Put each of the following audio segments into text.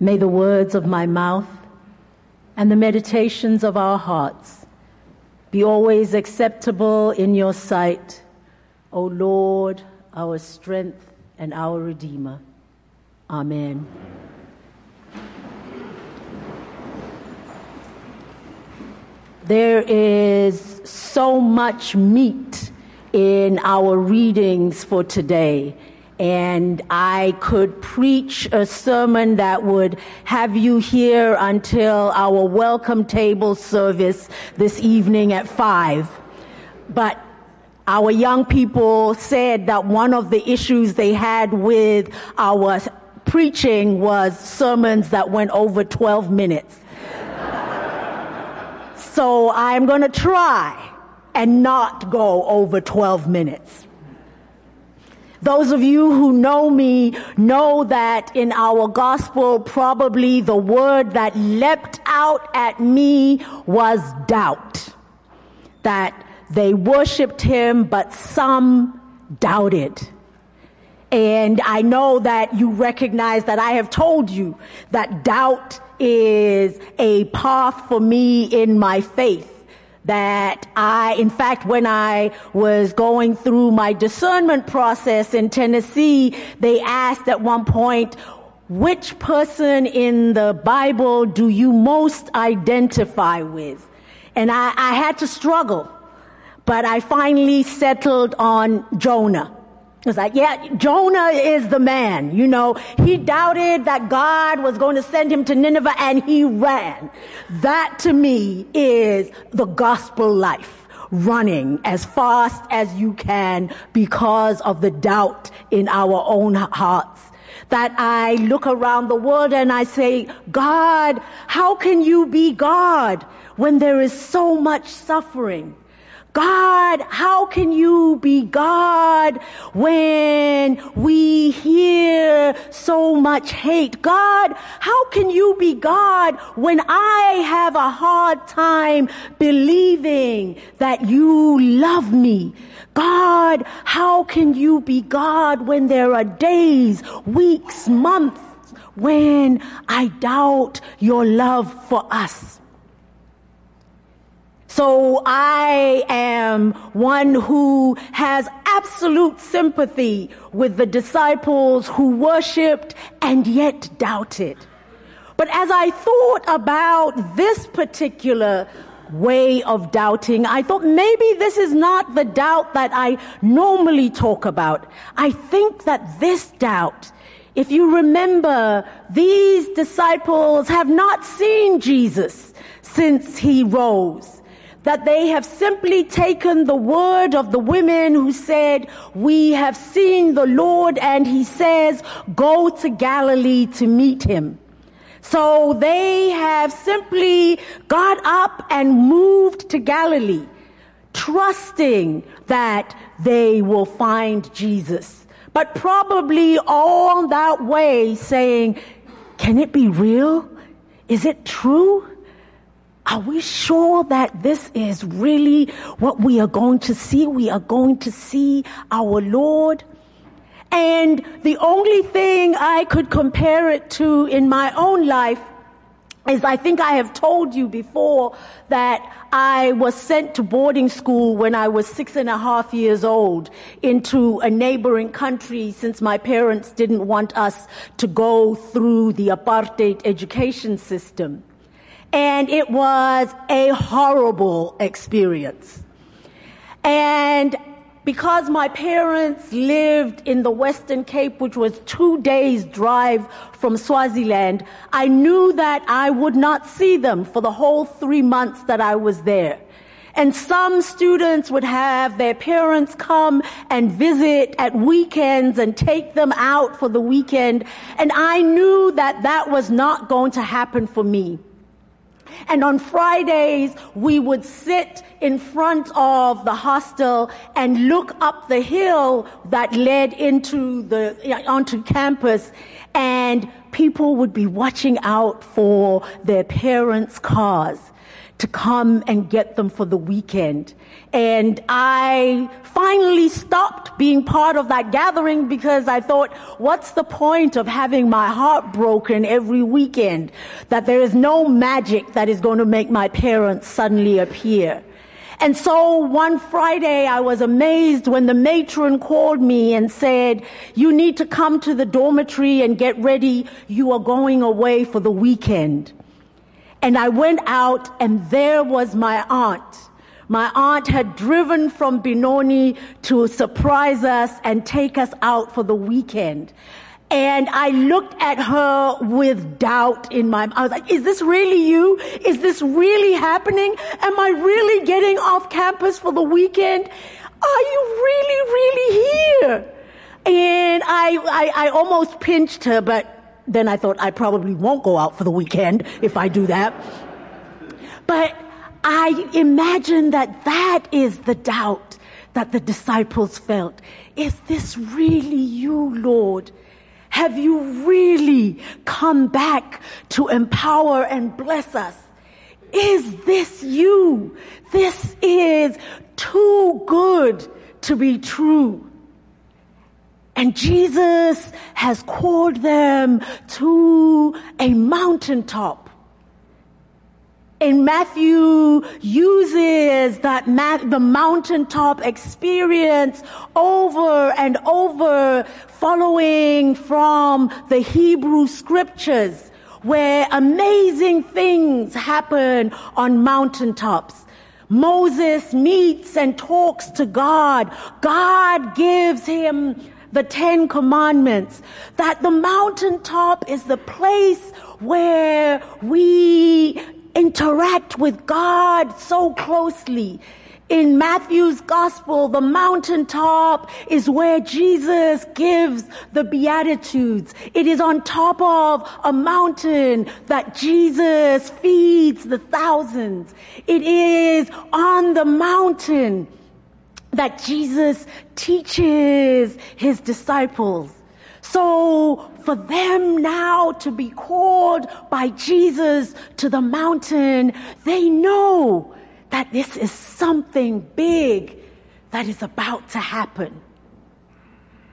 May the words of my mouth and the meditations of our hearts be always acceptable in your sight, O Lord, our strength and our Redeemer. Amen. There is so much meat in our readings for today. And I could preach a sermon that would have you here until our welcome table service this evening at five. But our young people said that one of the issues they had with our preaching was sermons that went over 12 minutes. so I'm going to try and not go over 12 minutes. Those of you who know me know that in our gospel, probably the word that leapt out at me was doubt. That they worshiped him, but some doubted. And I know that you recognize that I have told you that doubt is a path for me in my faith that I, in fact, when I was going through my discernment process in Tennessee, they asked at one point, which person in the Bible do you most identify with? And I, I had to struggle, but I finally settled on Jonah. It's like, yeah, Jonah is the man. You know, he doubted that God was going to send him to Nineveh and he ran. That to me is the gospel life. Running as fast as you can because of the doubt in our own hearts. That I look around the world and I say, God, how can you be God when there is so much suffering? God, how can you be God when we hear so much hate? God, how can you be God when I have a hard time believing that you love me? God, how can you be God when there are days, weeks, months when I doubt your love for us? So I am one who has absolute sympathy with the disciples who worshiped and yet doubted. But as I thought about this particular way of doubting, I thought maybe this is not the doubt that I normally talk about. I think that this doubt, if you remember, these disciples have not seen Jesus since he rose that they have simply taken the word of the women who said, we have seen the Lord and he says, go to Galilee to meet him. So they have simply got up and moved to Galilee, trusting that they will find Jesus. But probably all that way saying, can it be real? Is it true? Are we sure that this is really what we are going to see? We are going to see our Lord. And the only thing I could compare it to in my own life is I think I have told you before that I was sent to boarding school when I was six and a half years old into a neighboring country since my parents didn't want us to go through the apartheid education system and it was a horrible experience. And because my parents lived in the Western Cape, which was two days drive from Swaziland, I knew that I would not see them for the whole three months that I was there. And some students would have their parents come and visit at weekends and take them out for the weekend. And I knew that that was not going to happen for me. And on Fridays, we would sit in front of the hostel and look up the hill that led into the, onto campus. And people would be watching out for their parents' cars to come and get them for the weekend. And I finally stopped being part of that gathering because I thought, what's the point of having my heart broken every weekend? That there is no magic that is going to make my parents suddenly appear. And so one Friday I was amazed when the matron called me and said, you need to come to the dormitory and get ready. You are going away for the weekend. And I went out and there was my aunt. My aunt had driven from Benoni to surprise us and take us out for the weekend. And I looked at her with doubt in my, I was like, is this really you? Is this really happening? Am I really getting off campus for the weekend? Are you really, really here? And I, I, I almost pinched her, but then I thought I probably won't go out for the weekend if I do that. But I imagine that that is the doubt that the disciples felt. Is this really you, Lord? Have you really come back to empower and bless us? Is this you? This is too good to be true. And Jesus has called them to a mountaintop and Matthew uses that ma- the mountaintop experience over and over following from the Hebrew scriptures where amazing things happen on mountaintops. Moses meets and talks to God. God gives him the Ten Commandments. That the mountaintop is the place where we interact with God so closely. In Matthew's gospel, the mountaintop is where Jesus gives the Beatitudes. It is on top of a mountain that Jesus feeds the thousands. It is on the mountain that Jesus teaches his disciples. So for them now to be called by Jesus to the mountain, they know that this is something big that is about to happen.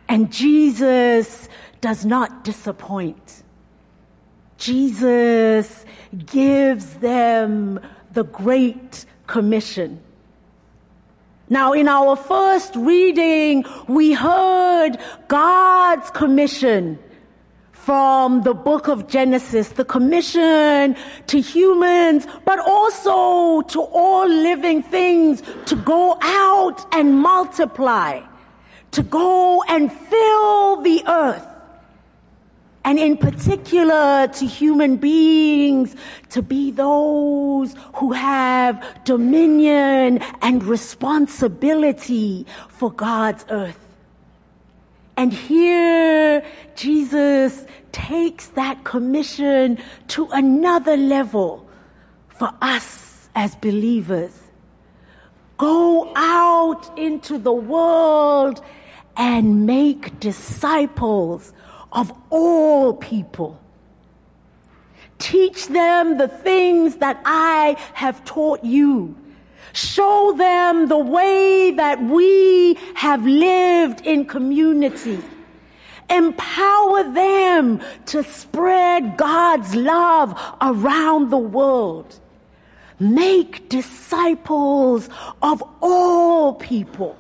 And Jesus does not disappoint. Jesus gives them the Great Commission. Now, in our first reading, we heard God's commission from the book of Genesis, the commission to humans, but also to all living things to go out and multiply, to go and fill the earth and in particular to human beings to be those who have dominion and responsibility for God's earth. And here Jesus takes that commission to another level for us as believers. Go out into the world and make disciples of all people. Teach them the things that I have taught you. Show them the way that we have lived in community. Empower them to spread God's love around the world. Make disciples of all people.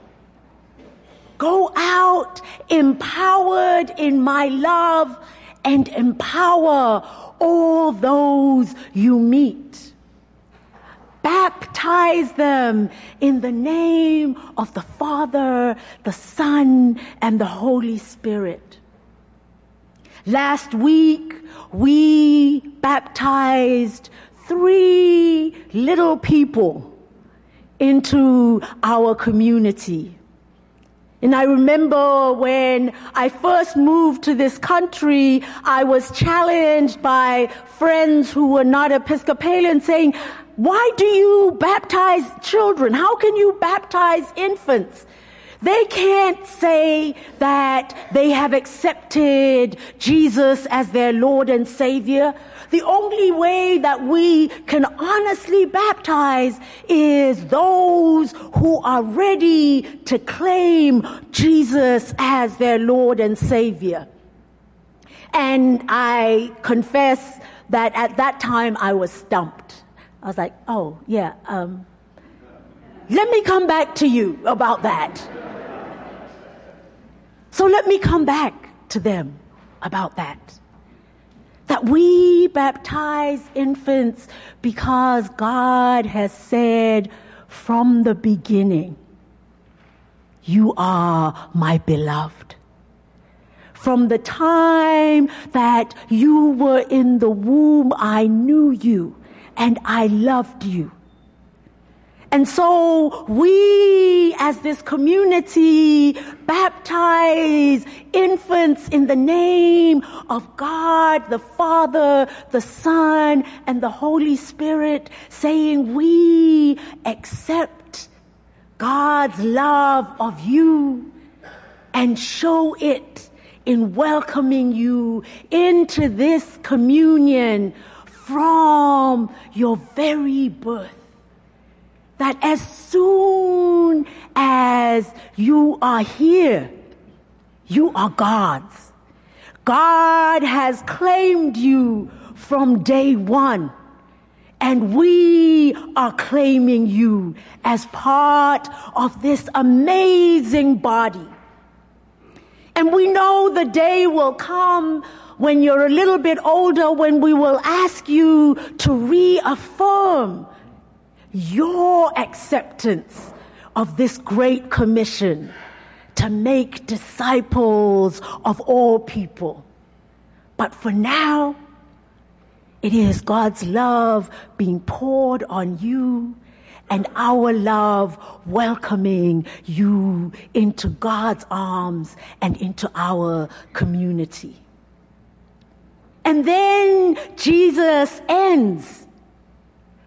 Go out empowered in my love and empower all those you meet. Baptize them in the name of the Father, the Son, and the Holy Spirit. Last week, we baptized three little people into our community. And I remember when I first moved to this country, I was challenged by friends who were not Episcopalian saying, why do you baptize children? How can you baptize infants? They can't say that they have accepted Jesus as their Lord and Savior. The only way that we can honestly baptize is those who are ready to claim Jesus as their Lord and Savior. And I confess that at that time I was stumped. I was like, oh, yeah, um, let me come back to you about that. So let me come back to them about that. That we baptize infants because God has said from the beginning, You are my beloved. From the time that you were in the womb, I knew you and I loved you. And so we as this community baptize infants in the name of God, the Father, the Son, and the Holy Spirit, saying we accept God's love of you and show it in welcoming you into this communion from your very birth that as soon as you are here, you are God's. God has claimed you from day one. And we are claiming you as part of this amazing body. And we know the day will come when you're a little bit older when we will ask you to reaffirm your acceptance of this great commission to make disciples of all people. But for now, it is God's love being poured on you and our love welcoming you into God's arms and into our community. And then Jesus ends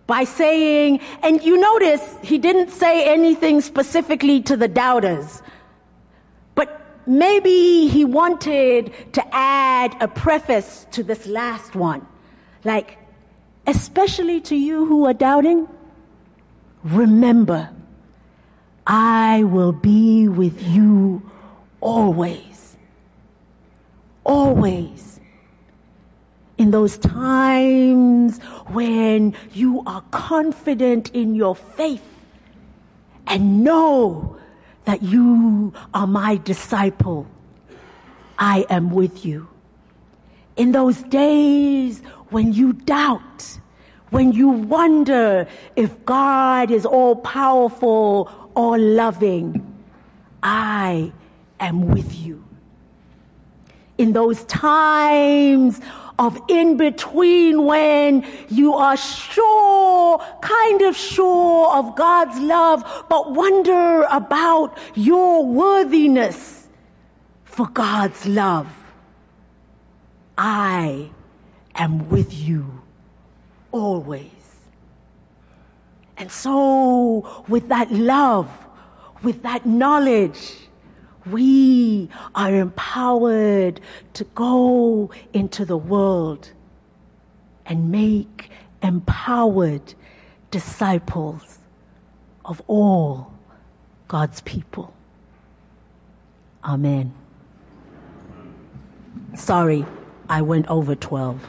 by saying, and you notice he didn't say anything specifically to the doubters, but maybe he wanted to add a preface to this last one. Like, especially to you who are doubting, remember, I will be with you always. Always in those times when you are confident in your faith and know that you are my disciple, I am with you. In those days when you doubt, when you wonder if God is all powerful or loving, I am with you. In those times of in between when you are sure, kind of sure of God's love, but wonder about your worthiness for God's love. I am with you always. And so, with that love, with that knowledge, we are empowered to go into the world and make empowered disciples of all God's people. Amen. Sorry, I went over 12.